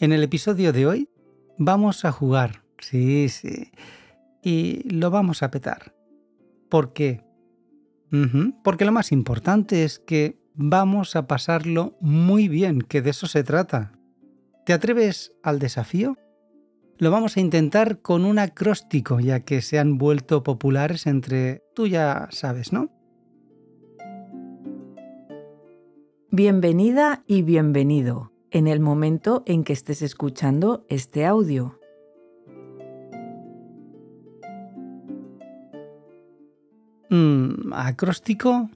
En el episodio de hoy vamos a jugar, sí, sí, y lo vamos a petar. ¿Por qué? porque lo más importante es que vamos a pasarlo muy bien, que de eso se trata. ¿Te atreves al desafío? Lo vamos a intentar con un acróstico, ya que se han vuelto populares entre, tú ya sabes, ¿no? Bienvenida y bienvenido en el momento en que estés escuchando este audio. Mm, ¿Acróstico?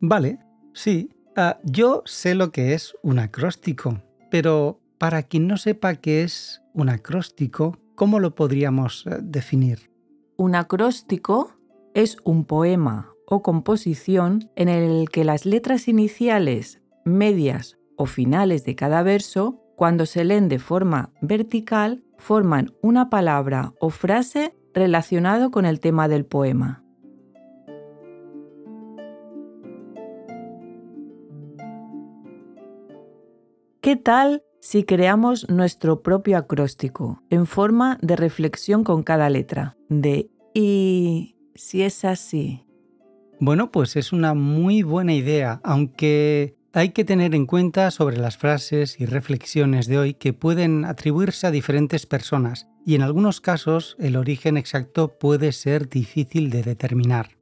Vale, sí. Ah, yo sé lo que es un acróstico, pero para quien no sepa qué es un acróstico, ¿cómo lo podríamos eh, definir? Un acróstico es un poema o composición en el que las letras iniciales, medias o finales de cada verso, cuando se leen de forma vertical, forman una palabra o frase relacionado con el tema del poema. ¿Qué tal si creamos nuestro propio acróstico en forma de reflexión con cada letra? De y si es así. Bueno, pues es una muy buena idea, aunque hay que tener en cuenta sobre las frases y reflexiones de hoy que pueden atribuirse a diferentes personas y en algunos casos el origen exacto puede ser difícil de determinar.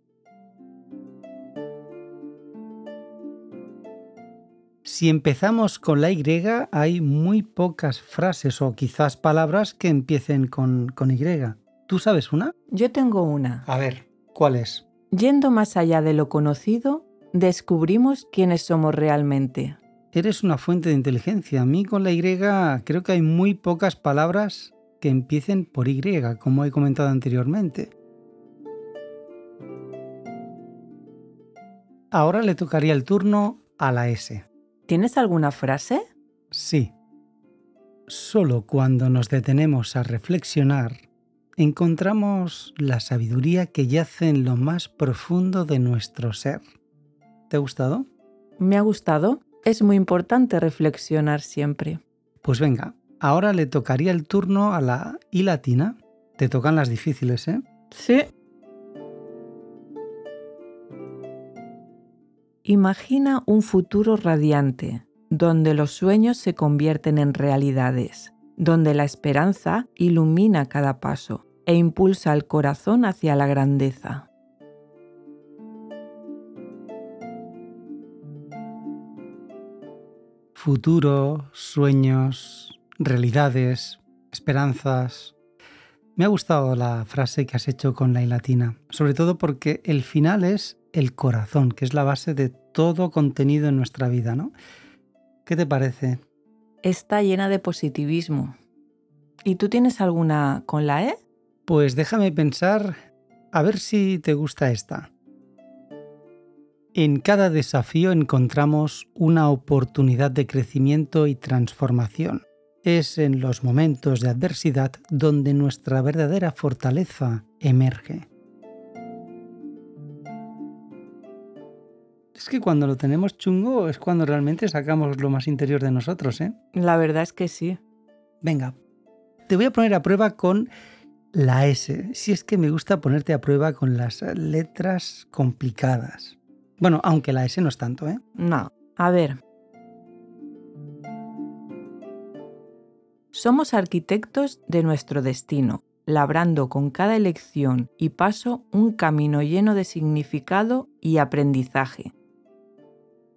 Si empezamos con la Y, hay muy pocas frases o quizás palabras que empiecen con, con Y. ¿Tú sabes una? Yo tengo una. A ver, ¿cuál es? Yendo más allá de lo conocido, descubrimos quiénes somos realmente. Eres una fuente de inteligencia. A mí con la Y creo que hay muy pocas palabras que empiecen por Y, como he comentado anteriormente. Ahora le tocaría el turno a la S. ¿Tienes alguna frase? Sí. Solo cuando nos detenemos a reflexionar, encontramos la sabiduría que yace en lo más profundo de nuestro ser. ¿Te ha gustado? Me ha gustado. Es muy importante reflexionar siempre. Pues venga, ahora le tocaría el turno a la I latina. Te tocan las difíciles, ¿eh? Sí. Imagina un futuro radiante, donde los sueños se convierten en realidades, donde la esperanza ilumina cada paso e impulsa el corazón hacia la grandeza. Futuro, sueños, realidades, esperanzas. Me ha gustado la frase que has hecho con la latina, sobre todo porque el final es el corazón, que es la base de todo contenido en nuestra vida, ¿no? ¿Qué te parece? Está llena de positivismo. ¿Y tú tienes alguna con la E? Pues déjame pensar, a ver si te gusta esta. En cada desafío encontramos una oportunidad de crecimiento y transformación. Es en los momentos de adversidad donde nuestra verdadera fortaleza emerge. Es que cuando lo tenemos chungo es cuando realmente sacamos lo más interior de nosotros, ¿eh? La verdad es que sí. Venga, te voy a poner a prueba con la S. Si es que me gusta ponerte a prueba con las letras complicadas. Bueno, aunque la S no es tanto, ¿eh? No. A ver. Somos arquitectos de nuestro destino, labrando con cada elección y paso un camino lleno de significado y aprendizaje.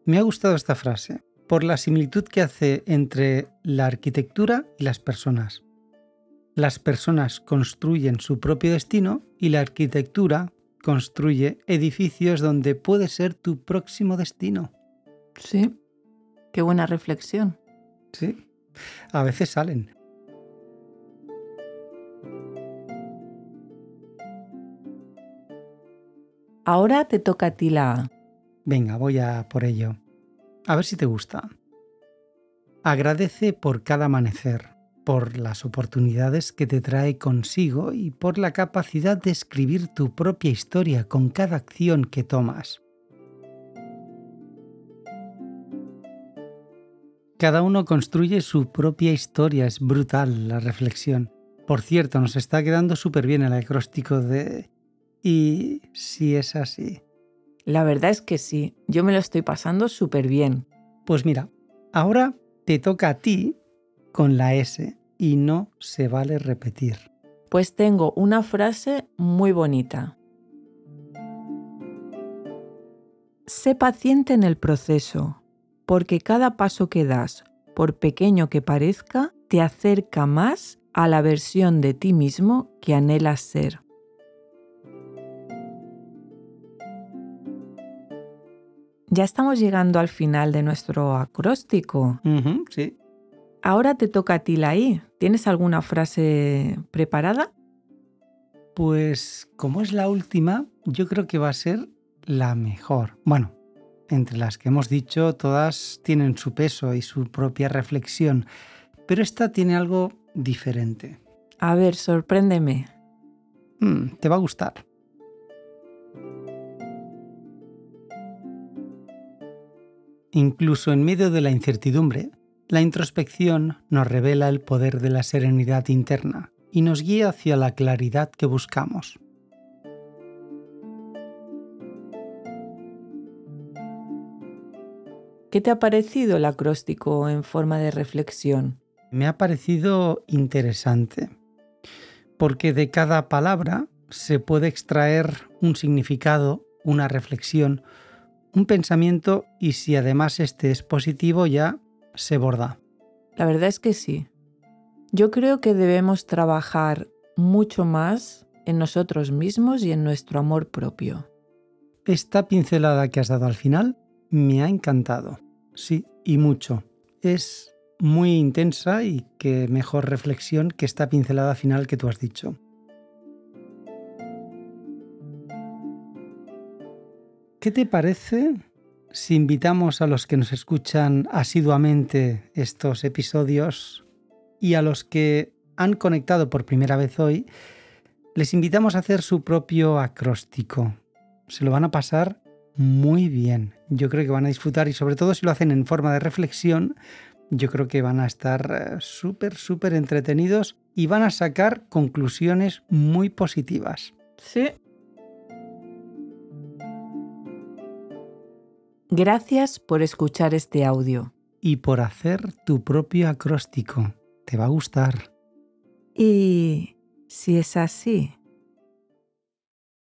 Me ha gustado esta frase por la similitud que hace entre la arquitectura y las personas. Las personas construyen su propio destino y la arquitectura construye edificios donde puede ser tu próximo destino. Sí, qué buena reflexión. Sí, a veces salen. Ahora te toca a ti la A. Venga, voy a por ello. A ver si te gusta. Agradece por cada amanecer, por las oportunidades que te trae consigo y por la capacidad de escribir tu propia historia con cada acción que tomas. Cada uno construye su propia historia, es brutal la reflexión. Por cierto, nos está quedando súper bien el acróstico de... Y si es así. La verdad es que sí, yo me lo estoy pasando súper bien. Pues mira, ahora te toca a ti con la S y no se vale repetir. Pues tengo una frase muy bonita. Sé paciente en el proceso, porque cada paso que das, por pequeño que parezca, te acerca más a la versión de ti mismo que anhelas ser. Ya estamos llegando al final de nuestro acróstico. sí. Ahora te toca a ti la I. ¿Tienes alguna frase preparada? Pues como es la última, yo creo que va a ser la mejor. Bueno, entre las que hemos dicho, todas tienen su peso y su propia reflexión, pero esta tiene algo diferente. A ver, sorpréndeme. Hmm, te va a gustar. Incluso en medio de la incertidumbre, la introspección nos revela el poder de la serenidad interna y nos guía hacia la claridad que buscamos. ¿Qué te ha parecido el acróstico en forma de reflexión? Me ha parecido interesante, porque de cada palabra se puede extraer un significado, una reflexión, un pensamiento y si además este es positivo ya se borda. La verdad es que sí. Yo creo que debemos trabajar mucho más en nosotros mismos y en nuestro amor propio. Esta pincelada que has dado al final me ha encantado. Sí, y mucho. Es muy intensa y qué mejor reflexión que esta pincelada final que tú has dicho. ¿Qué te parece si invitamos a los que nos escuchan asiduamente estos episodios y a los que han conectado por primera vez hoy, les invitamos a hacer su propio acróstico. Se lo van a pasar muy bien. Yo creo que van a disfrutar y sobre todo si lo hacen en forma de reflexión, yo creo que van a estar eh, súper, súper entretenidos y van a sacar conclusiones muy positivas. Sí, Gracias por escuchar este audio. Y por hacer tu propio acróstico. Te va a gustar. Y si es así,